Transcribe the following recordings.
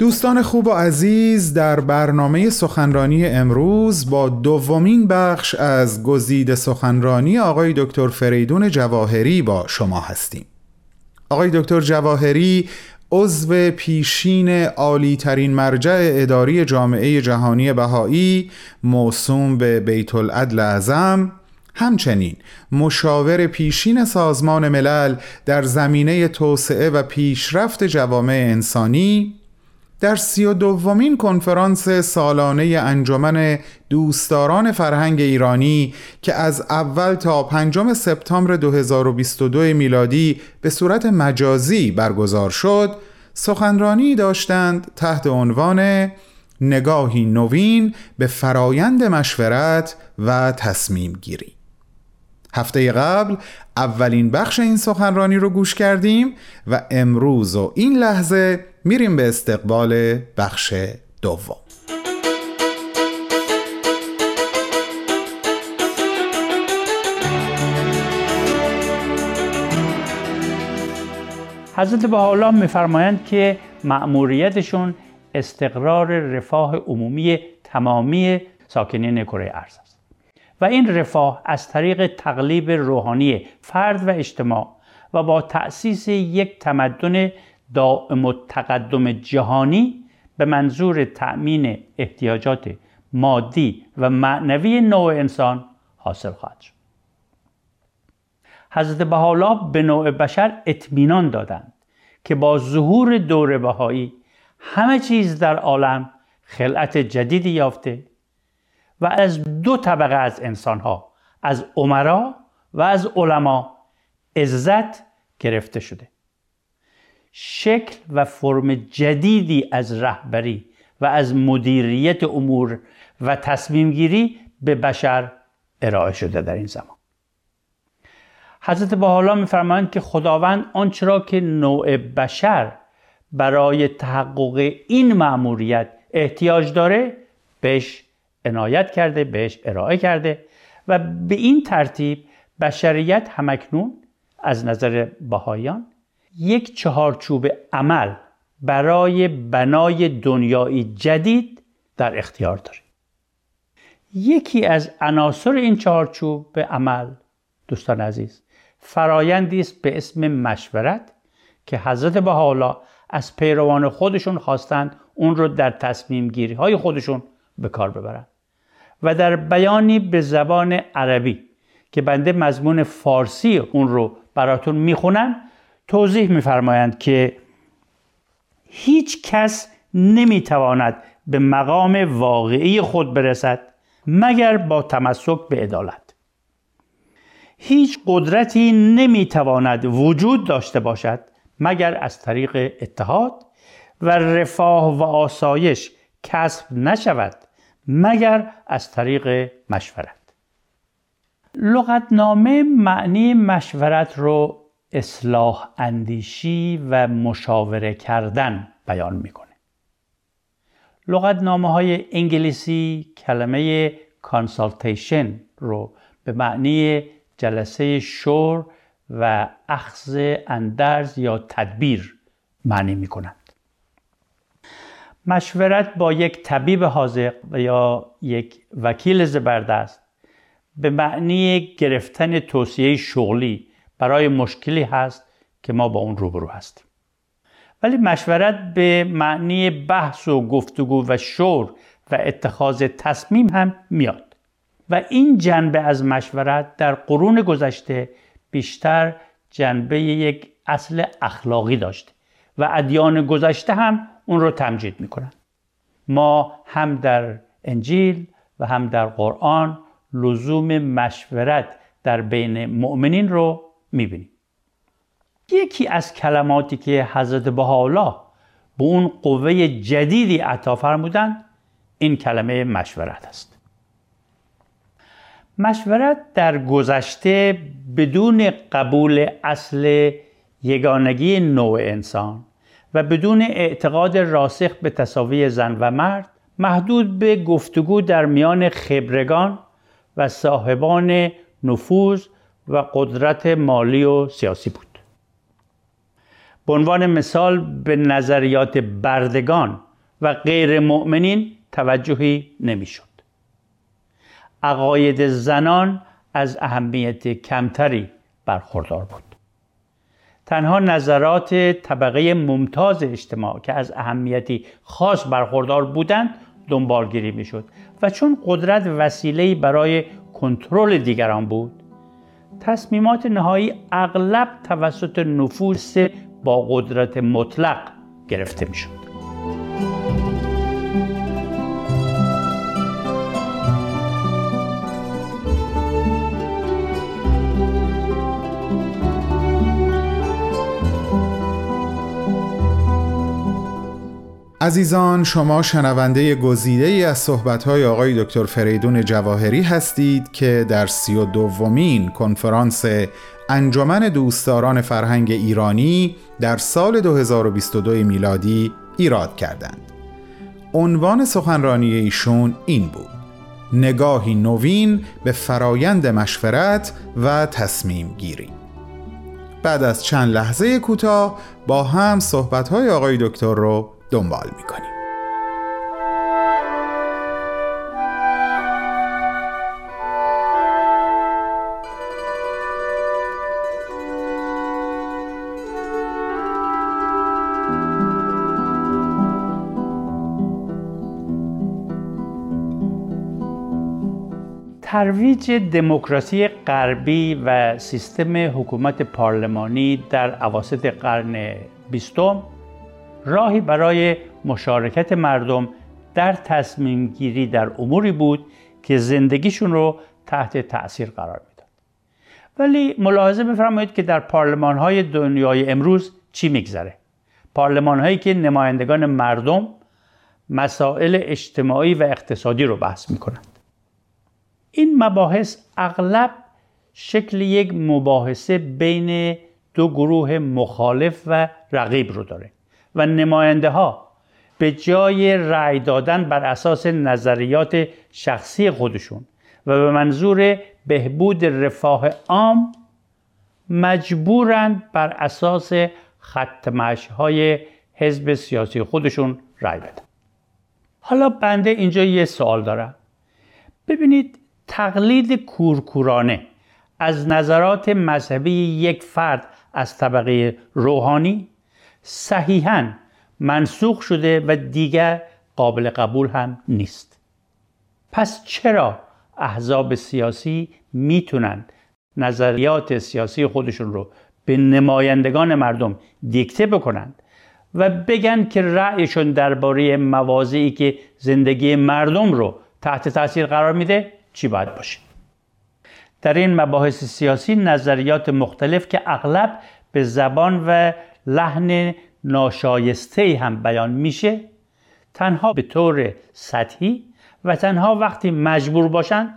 دوستان خوب و عزیز در برنامه سخنرانی امروز با دومین بخش از گزیده سخنرانی آقای دکتر فریدون جواهری با شما هستیم. آقای دکتر جواهری عضو پیشین عالی ترین مرجع اداری جامعه جهانی بهایی موسوم به بیت العدل اعظم. همچنین مشاور پیشین سازمان ملل در زمینه توسعه و پیشرفت جوامع انسانی. در سی و دومین کنفرانس سالانه انجمن دوستداران فرهنگ ایرانی که از اول تا پنجم سپتامبر 2022 میلادی به صورت مجازی برگزار شد سخنرانی داشتند تحت عنوان نگاهی نوین به فرایند مشورت و تصمیم گیری. هفته قبل اولین بخش این سخنرانی رو گوش کردیم و امروز و این لحظه میریم به استقبال بخش دوم. حضرت بهاءالله میفرمایند که مأموریتشون استقرار رفاه عمومی تمامی ساکنین کره ارض است. و این رفاه از طریق تقلیب روحانی فرد و اجتماع و با تأسیس یک تمدن دائم و تقدم جهانی به منظور تأمین احتیاجات مادی و معنوی نوع انسان حاصل خواهد شد. حضرت بهاءالله به نوع بشر اطمینان دادند که با ظهور دور بهایی همه چیز در عالم خلعت جدیدی یافته و از دو طبقه از انسانها از عمرا و از علما عزت گرفته شده. شکل و فرم جدیدی از رهبری و از مدیریت امور و تصمیم گیری به بشر ارائه شده در این زمان. حضرت بحالا میفرمایند که خداوند آنچه را که نوع بشر برای تحقق این مأموریت احتیاج داره بهش عنایت کرده بهش ارائه کرده و به این ترتیب بشریت همکنون از نظر بهایان یک چهارچوب عمل برای بنای دنیایی جدید در اختیار داره یکی از عناصر این چهارچوب عمل دوستان عزیز فرایندی است به اسم مشورت که حضرت بهاءالله از پیروان خودشون خواستند اون رو در تصمیم گیری های خودشون به کار ببرند و در بیانی به زبان عربی که بنده مضمون فارسی اون رو براتون می‌خونم توضیح میفرمایند که هیچ کس نمی‌تواند به مقام واقعی خود برسد مگر با تمسک به عدالت. هیچ قدرتی نمی‌تواند وجود داشته باشد مگر از طریق اتحاد و رفاه و آسایش کسب نشود مگر از طریق مشورت. لغتنامه معنی مشورت رو اصلاح اندیشی و مشاوره کردن بیان می‌کنه لغتنامه های انگلیسی کلمه consultation رو به معنی جلسه شور و اخذ اندرز یا تدبیر معنی می کنند. مشورت با یک طبیب حاذق و یا یک وکیل زبردست به معنی گرفتن توصیه شغلی برای مشکلی هست که ما با اون روبرو هستیم. ولی مشورت به معنی بحث و گفتگو و شور و اتخاذ تصمیم هم میاد. و این جنبه از مشورت در قرون گذشته بیشتر جنبه یک اصل اخلاقی داشته و ادیان گذشته هم اون رو تمجید می‌کنن. ما هم در انجیل و هم در قرآن لزوم مشورت در بین مؤمنین رو می‌بینیم یکی از کلماتی که حضرت بهاءالله به اون قوه جدیدی عطا فرمودند این کلمه مشورت است. مشورت در گذشته بدون قبول اصل یگانگی نوع انسان و بدون اعتقاد راسخ به تصاوی زن و مرد محدود به گفتگو در میان خبرگان و صاحبان نفوذ و قدرت مالی و سیاسی بود به عنوان مثال به نظریات بردگان و غیر مؤمنین توجهی نمی‌شد. عقاید زنان از اهمیت کمتری برخوردار بود. تنها نظرات طبقه ممتاز اجتماع که از اهمیتی خاص برخوردار بودند دنبالگیری می‌شد و چون قدرت وسیله برای کنترل دیگران بود تصمیمات نهایی اغلب توسط نفوس با قدرت مطلق گرفته می‌شد. عزیزان شما شنونده گزیده ای از صحبت‌های آقای دکتر فریدون جواهری هستید که در سی و دومین کنفرانس انجمن دوستداران فرهنگ ایرانی در سال 2022 میلادی ایراد کردند. عنوان سخنرانی ایشون این بود نگاهی نوین به فرایند مشورت و تصمیم گیری بعد از چند لحظه کوتاه با هم صحبت‌های آقای دکتر رو دنبال می‌کنیم. ترویج دموکراسی غربی و سیستم حکومت پارلمانی در عواسط قرن بیستم راهی برای مشارکت مردم در تصمیم گیری در اموری بود که زندگیشون رو تحت تأثیر قرار می‌داد. ولی ملاحظه بفرمایید که در پارلمان های دنیای امروز چی میگذره؟ پارلمان هایی که نمایندگان مردم مسائل اجتماعی و اقتصادی رو بحث می‌کنند. این مباحث اغلب شکل یک مباحثه بین دو گروه مخالف و رقیب رو داره. و نماینده ها به جای رأی دادن بر اساس نظریات شخصی خودشون و به منظور بهبود رفاه عام مجبورند بر اساس خط های حزب سیاسی خودشون رأی بدن. حالا بنده اینجا یه سوال دارم. ببینید تقلید کورکورانه از نظرات مذهبی یک فرد از طبقه روحانی صحیحا منسوخ شده و دیگر قابل قبول هم نیست. پس چرا احزاب سیاسی می‌تونند نظریات سیاسی خودشون رو به نمایندگان مردم دیکته بکنند و بگن که رأیشون درباره مواضعی که زندگی مردم رو تحت تاثیر قرار میده چی باید باشه؟ در این مباحث سیاسی نظریات مختلف که اغلب به زبان و لحن ناشایسته هم بیان میشه. تنها به طور سطحی و تنها وقتی مجبور باشن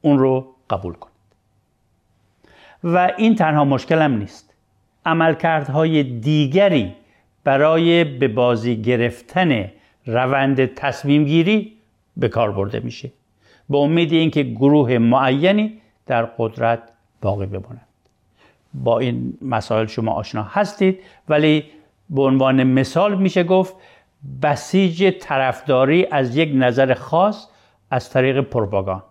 اون رو قبول کنید و این تنها مشکل هم نیست. عملکردهای دیگری برای به بازی گرفتن روند تصمیم گیری به کار برده میشه. به امید اینکه گروه معینی در قدرت باقی بمانند با این مسائل شما آشنا هستید. ولی به عنوان مثال میشه گفت بسیج طرفداری از یک نظر خاص از طریق پروپاگاند.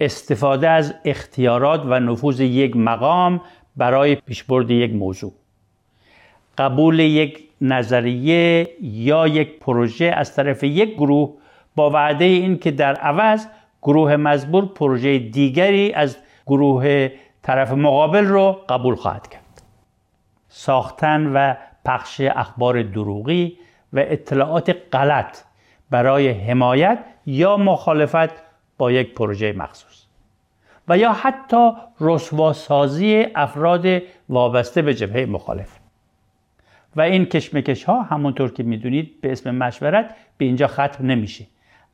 استفاده از اختیارات و نفوذ یک مقام برای پیشبرد یک موضوع. قبول یک نظریه یا یک پروژه از طرف یک گروه با وعده این که در عوض گروه مزبور پروژه دیگری از گروه طرف مقابل رو قبول خواهد کرد. ساختن و پخش اخبار دروغی و اطلاعات غلط برای حمایت یا مخالفت با یک پروژه مخصوص. و یا حتی رسواسازی افراد وابسته به جبهه مخالف. و این کشمکش ها همونطور که می‌دونید به اسم مشورت به اینجا ختم نمیشه.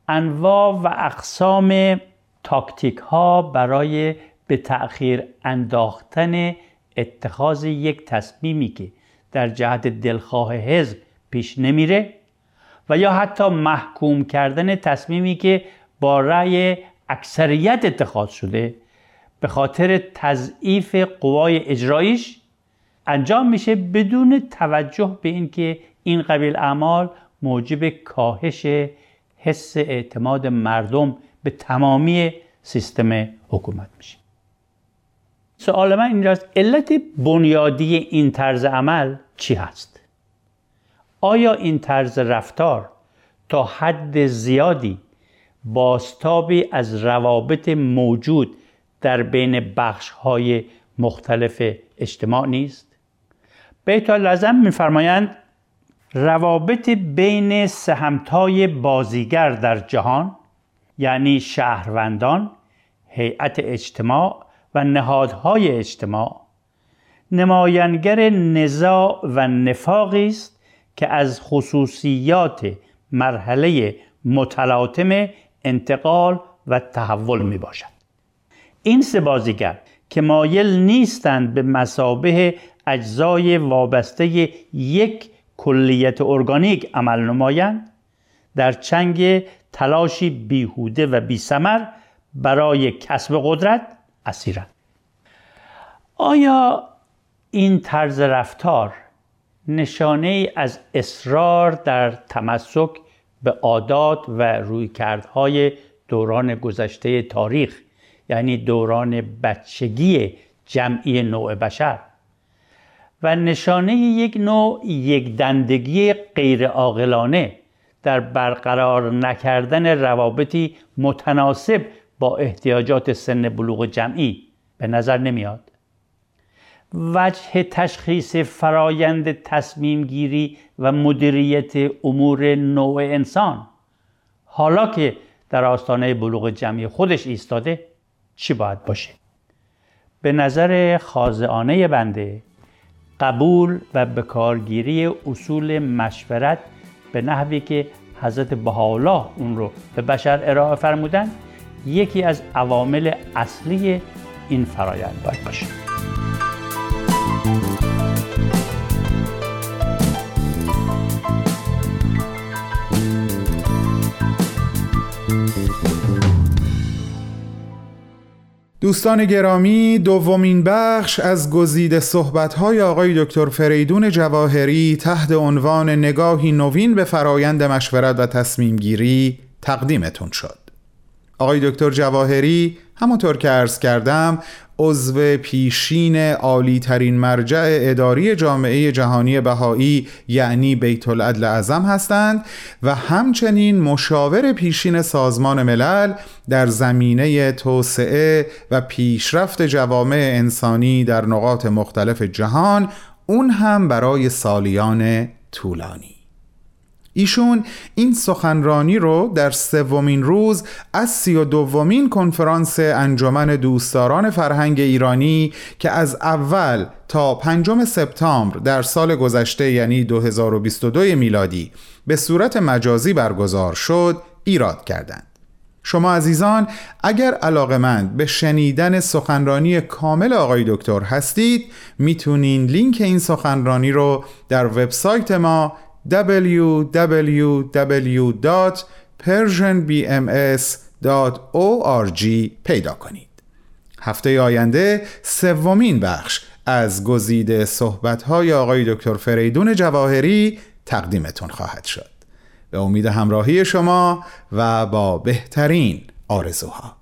انواع و اقسام تاکتیک ها برای به تأخیر انداختن اتخاذ یک تصمیمی که در جهت دلخواه حزب پیش نمیره و یا حتی محکوم کردن تصمیمی که با رأی اکثریت اتخاذ شده به خاطر تضعیف قوای اجرایش انجام میشه بدون توجه به اینکه این قبیل اعمال موجب کاهش حس اعتماد مردم به تمامی سیستم حکومت میشه. سوال من اینجاست علت بنیادی این طرز عمل چی هست؟ آیا این طرز رفتار تا حد زیادی باستابی از روابط موجود در بین بخش های مختلف اجتماع نیست؟ بیت لازم میفرمایند روابط بین سهمتای بازیگر در جهان یعنی شهروندان هیئت اجتماع و نهادهای اجتماع. نماینگر نزاع و نفاقی است که از خصوصیات مرحله متلاطم انتقال و تحول می باشد این سه بازیگر که مایل نیستند به مسابه اجزای وابسته یک کلیت ارگانیک عمل نمایند در چنگ تلاشی بیهوده و بیسمر برای کسب قدرت اسیرند آیا این طرز رفتار نشانه ای از اصرار در تمسک به عادات و رویکردهای دوران گذشته تاریخ یعنی دوران بچگی جمعی نوع بشر و نشانه یک نوع یک دندگی غیر عاقلانه در برقرار نکردن روابطی متناسب با احتیاجات سن بلوغ جمعی به نظر نمیاد. وجه تشخیص فرایند تصمیم گیری و مدیریت امور نوع انسان حالا که در آستانه بلوغ جمعی خودش ایستاده چی باید باشه؟ به نظر خازعانه بنده قبول و بکارگیری اصول مشورت به نحوی که حضرت بهاءالله اون رو به بشر ارائه فرمودن یکی از عوامل اصلی این فرایند باید باشه. دوستان گرامی دومین بخش از گزیده صحبت‌های آقای دکتر فریدون جواهری تحت عنوان نگاهی نوین به فرایند مشورت و تصمیم گیری تقدیمتون شد. آقای دکتر جواهری همونطور که عرض کردم عضو پیشین عالی ترین مرجع اداری جامعه جهانی بهایی یعنی بیت العدل اعظم هستند و همچنین مشاور پیشین سازمان ملل در زمینه توسعه و پیشرفت جوامع انسانی در نقاط مختلف جهان اون هم برای سالیان طولانی. ایشون این سخنرانی رو در سومین روز از سی و دومین کنفرانس انجمن دوستداران فرهنگ ایرانی که از اول تا پنجم سپتامبر در سال گذشته یعنی 2022 میلادی به صورت مجازی برگزار شد ایراد کردند. شما عزیزان اگر علاقمند به شنیدن سخنرانی کامل آقای دکتر هستید می‌تونین لینک این سخنرانی رو در وبسایت ما www.persianbms.org پیدا کنید. هفته آینده سومین بخش از گزیده صحبت‌های آقای دکتر فریدون جواهری تقدیمتون خواهد شد. به امید همراهی شما و با بهترین آرزوها.